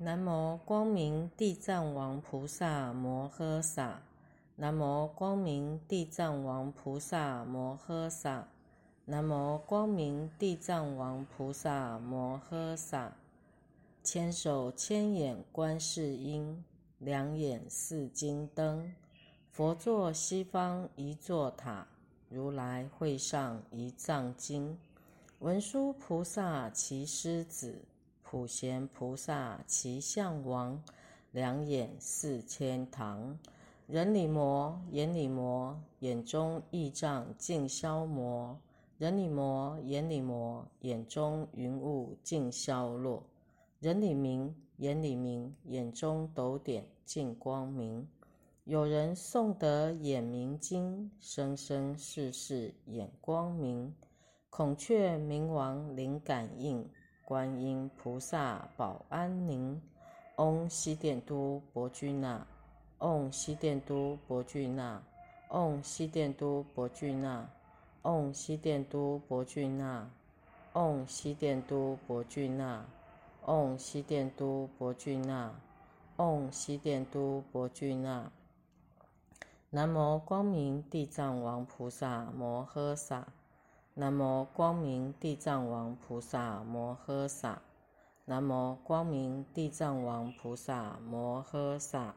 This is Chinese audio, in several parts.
南无光明地藏王菩萨摩诃萨，南无光明地藏王菩萨摩诃萨，南无光明地藏王菩萨摩诃萨。千手千眼观世音，两眼似金灯。佛坐西方一座塔，如来会上一藏经。文殊菩萨骑狮子，普贤菩萨骑象王，两眼似天堂。人里魔，眼里魔，眼中异障尽消磨。人里魔，眼里魔，眼中云雾尽消落。人里明，眼里明，眼中斗点尽光明。有人诵得眼明经，生生世世眼光明。孔雀明王灵感应，观音菩萨保安宁。嗡悉殿都博俱那，嗡悉殿都博俱那，嗡悉殿都博俱那，嗡悉殿都博俱那，嗡悉殿都博俱那，嗡悉殿都博俱那，嗡悉殿都博俱那。南无光明地藏王菩萨摩诃萨。南无光明地藏王菩萨摩诃萨，南无光明地藏王菩萨摩诃萨，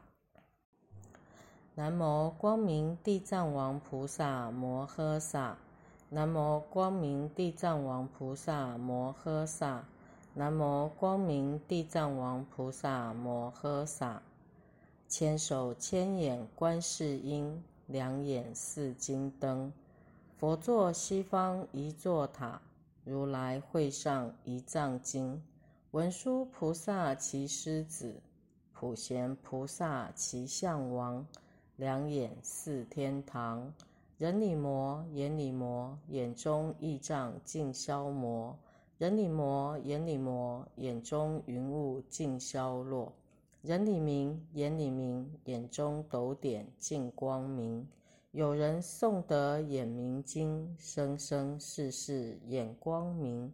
南无光明地藏王菩萨摩诃萨，南无光明地藏王菩萨摩诃萨，南无光明地藏王菩萨摩诃萨。千手千眼观世音，两眼似金灯。佛坐西方一座塔，如来会上一藏经。文殊菩萨骑狮子，普贤菩萨骑象王，两眼似天堂。人里魔，眼里魔，眼中异障尽消磨。人里魔，眼里魔，眼中云雾尽消落。人里明，眼里明，眼中斗点尽光明。有人诵得眼明经，生生世世眼光明。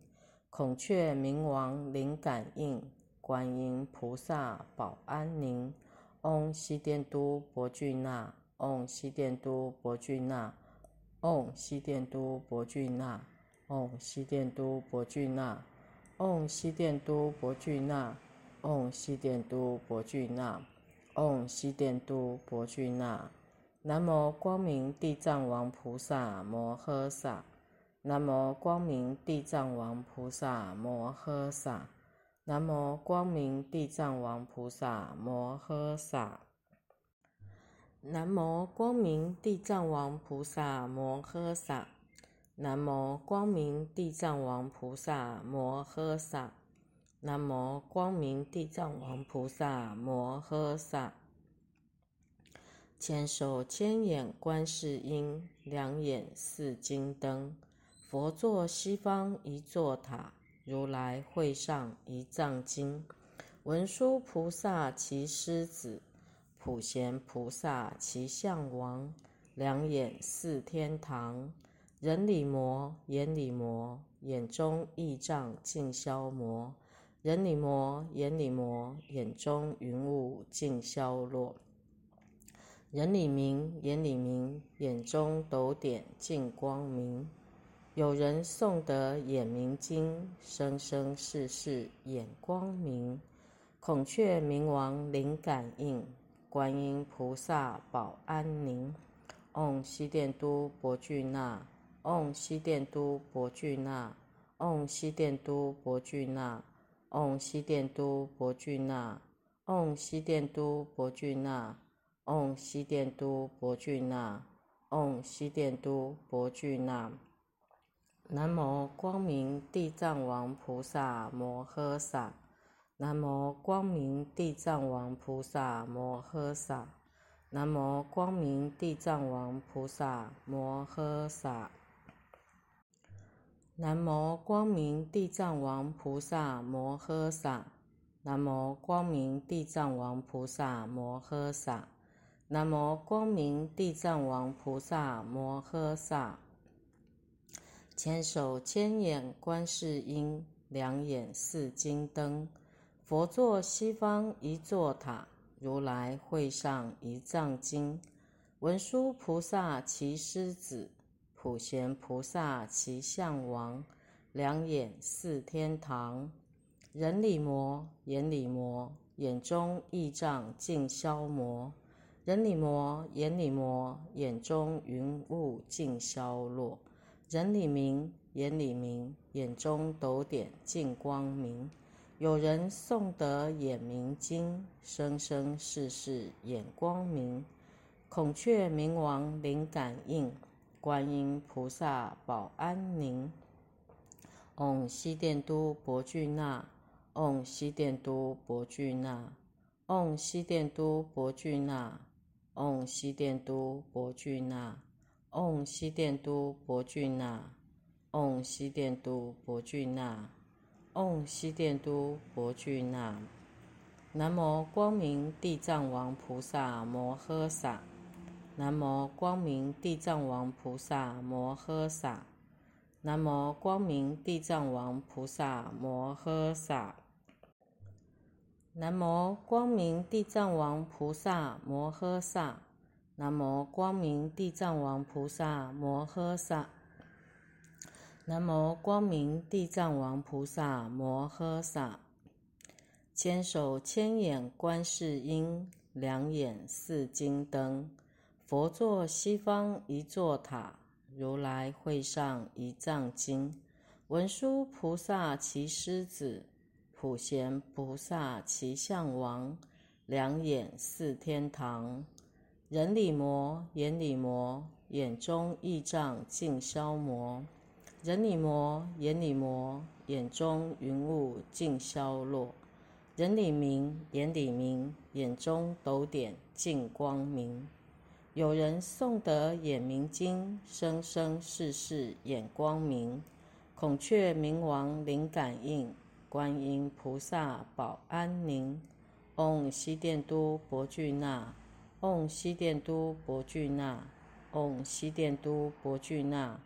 孔雀明王灵感应，观音菩萨保安宁。嗡悉殿都博俱那，嗡悉殿都博俱那，嗡悉殿都博俱那，嗡悉殿都博俱那，嗡悉殿都博俱那，嗡悉殿都博俱那，嗡悉殿都博俱那。南无光明地藏王菩萨摩诃萨，南无光明地藏王菩萨摩诃萨，南无光明地藏王菩萨摩诃萨，南无光明地藏王菩萨摩诃萨，南无光明地藏王菩萨摩诃萨，南无光明地藏王菩萨摩诃萨。千手千眼观世音，两眼似金灯。佛坐西方一座塔，如来会上一藏经。文殊菩萨骑狮子，普贤菩萨骑象王，两眼似天堂。人里魔，眼里魔，眼中异障尽消磨。人里魔，眼里魔，眼中云雾尽消落。人里明，眼里明，眼中斗点尽光明。有人诵得眼明经，生生世世眼光明。孔雀明王灵感应，观音菩萨保安宁。嗡悉殿都博俱那，嗡悉殿都博俱那，嗡悉殿都博俱那，嗡悉殿都博俱那，嗡悉殿都博俱那。嗡悉殿都博俱那，嗡悉殿都博俱那。南无光明地藏王菩萨摩诃萨，南无光明地藏王菩萨摩诃萨，南无光明地藏王菩萨摩诃萨，南无光明地藏王菩萨摩诃萨，南无光明地藏王菩萨摩诃萨。南无光明地藏王菩萨摩诃萨，千手千眼观世音，两眼似金灯。佛坐西方一座塔，如来会上一藏经。文殊菩萨其狮子，普贤菩萨其象王，两眼似天堂。人里魔，眼里魔，眼中异障尽消磨。人里魔，眼里魔，眼中云雾尽消落。人里明，眼里明，眼中斗点尽光明。有人诵得眼明经，生生世世眼光明。孔雀明王灵感应，观音菩萨保安宁。唵悉殿都博俱那，唵悉殿都博俱那，唵悉殿都博俱那，唵悉殿都博俱那，唵悉殿都博俱那，唵悉殿都博俱那。唵悉殿都博俱那，南无光明地藏王菩萨摩诃萨，南无光明地藏王菩萨摩诃萨，南无光明地藏王菩萨摩诃萨，南无光明地藏王菩萨摩诃萨，南无光明地藏王菩萨摩诃萨。南无光明地藏王菩萨摩诃萨，千手千眼观世音，两眼似金灯。佛坐西方一座塔，如来会上一藏经。文殊菩萨骑狮子，普贤菩萨其象王，两眼似天堂。人里魔，眼里魔，眼中异障尽消磨。人里魔，眼里魔，眼中云雾尽消落；人里明，眼里明，眼中斗点尽光明。有人诵得眼明经，生生世世眼光明。孔雀明王灵感应，观音菩萨保安宁。唵悉殿都博俱那，唵悉殿都博俱那，唵悉殿都博俱那。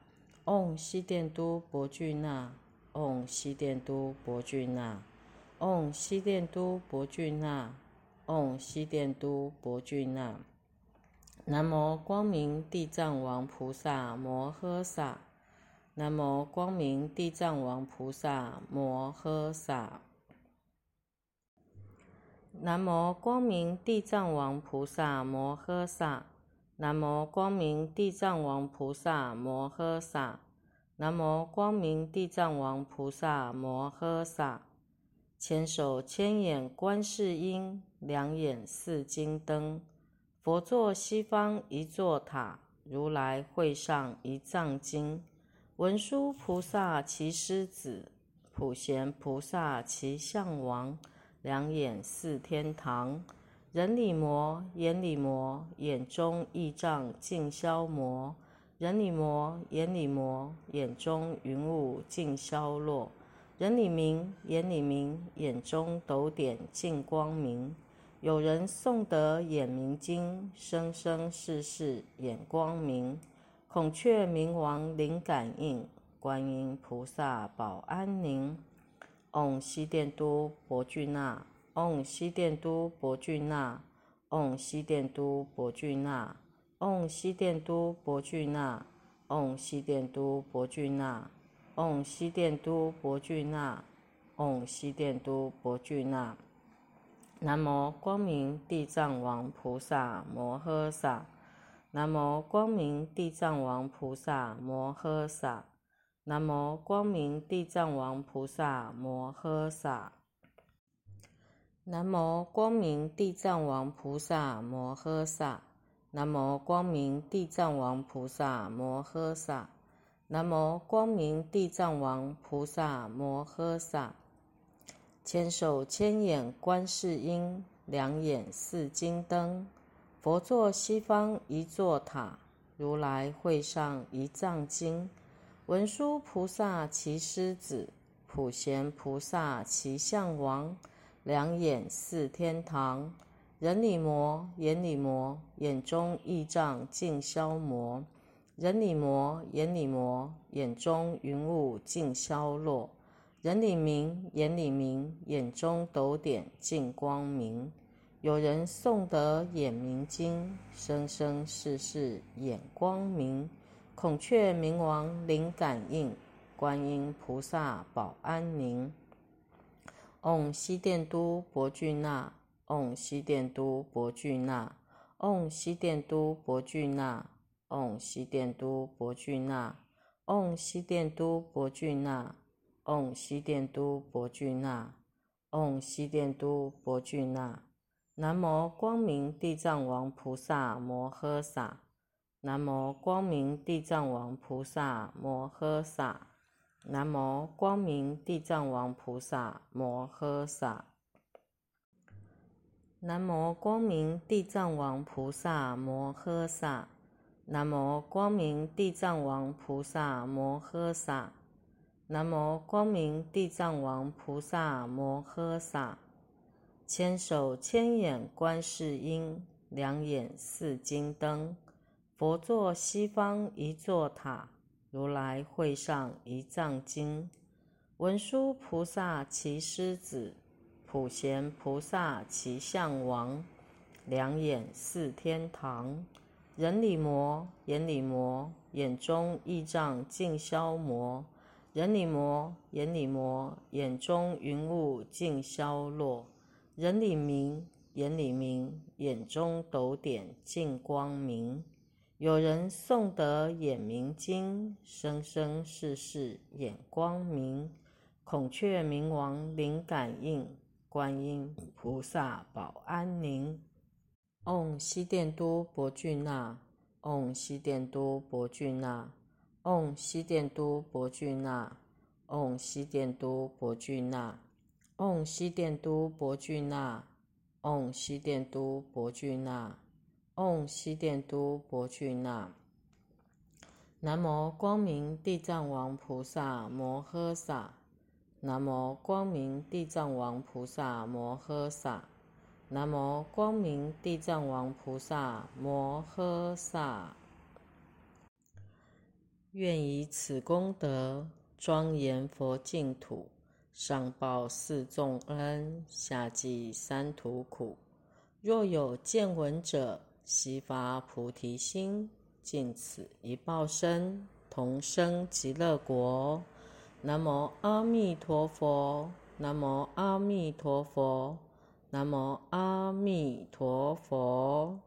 唵悉殿都博俱那，唵悉殿都博俱那，唵悉殿都博俱那，唵悉殿都博俱那。南无光明地藏王菩萨摩诃萨，南无光明地藏王菩萨摩诃萨，南无光明地藏王菩萨摩诃萨。南无光明地藏王菩萨摩诃萨，南无光明地藏王菩萨摩诃萨。千手千眼观世音，两眼似金灯。佛坐西方一座塔，如来会上一藏经。文殊菩萨其狮子，普贤菩萨其象王，两眼似天堂。人里魔，眼里魔，眼中异障尽消磨；人里魔，眼里魔，眼中云雾尽消落；人里明，眼里明，眼中斗点尽光明。有人诵得眼明经，生生世世眼光明。孔雀明王灵感应，观音菩萨保安宁。唵悉殿都博俱那。唵悉殿都博俱那，唵悉殿都博俱那，唵悉殿都博俱那，唵悉殿都博俱那，唵悉殿都博俱那，唵悉殿都博俱那。南无光明地藏王菩萨摩诃萨，南无光明地藏王菩萨摩诃萨，南无光明地藏王菩萨摩诃萨。南无光明地藏王菩萨摩诃萨，南无光明地藏王菩萨摩诃萨，南无光明地藏王菩萨摩诃萨。千手千眼观世音，两眼似金灯。佛坐西方一座塔，如来会上一藏经。文殊菩萨其狮子，普贤菩萨其象王。两眼似天堂，人里魔，眼里魔，眼中异障尽消磨；人里魔，眼里魔，眼中云雾尽消落；人里明，眼里明，眼中斗点尽光明。有人诵得眼明经，生生世世眼光明。孔雀明王灵感应，观音菩萨保安宁。唵悉殿都博俱那，唵悉殿都博俱那，唵悉殿都博俱那，唵悉殿都博俱那，唵悉殿都博俱那，唵悉殿都博俱那，唵悉殿都博俱那。南无光明地藏王菩萨摩诃萨。南无光明地藏王菩萨摩诃萨。南无光明地藏王菩萨摩诃萨。南无光明地藏王菩萨摩诃萨。南无光明地藏王菩萨摩诃萨。南无光明地藏王菩萨摩诃萨。千手千眼观世音，两眼似金灯。佛坐西方一座塔，如来会上一藏经。文殊菩萨骑狮子，普贤菩萨骑象王。两眼似天堂。人里魔，眼里魔，眼中异障尽消磨。人里魔，眼里魔，眼中云雾尽消落。人里明，眼里明，眼中斗点尽光明。有人诵得眼明经，生生世世眼光明。孔雀明王灵感应，观音菩萨保安宁。唵悉殿都博俱那，唵悉殿都博俱那，唵悉殿都博俱那，唵悉殿都博俱那。唵悉殿都博俱那，唵悉殿都博俱那，唵悉殿都博俱那。南无光明地藏王菩萨摩诃萨。南无光明地藏王菩萨摩诃萨。南无光明地藏王菩萨摩诃萨。愿以此功德庄严佛净土。上报四重恩，下济三途苦。若有见闻者，悉发菩提心，尽此一报身，同生极乐国。南无阿弥陀佛。南无阿弥陀佛。南无阿弥陀佛。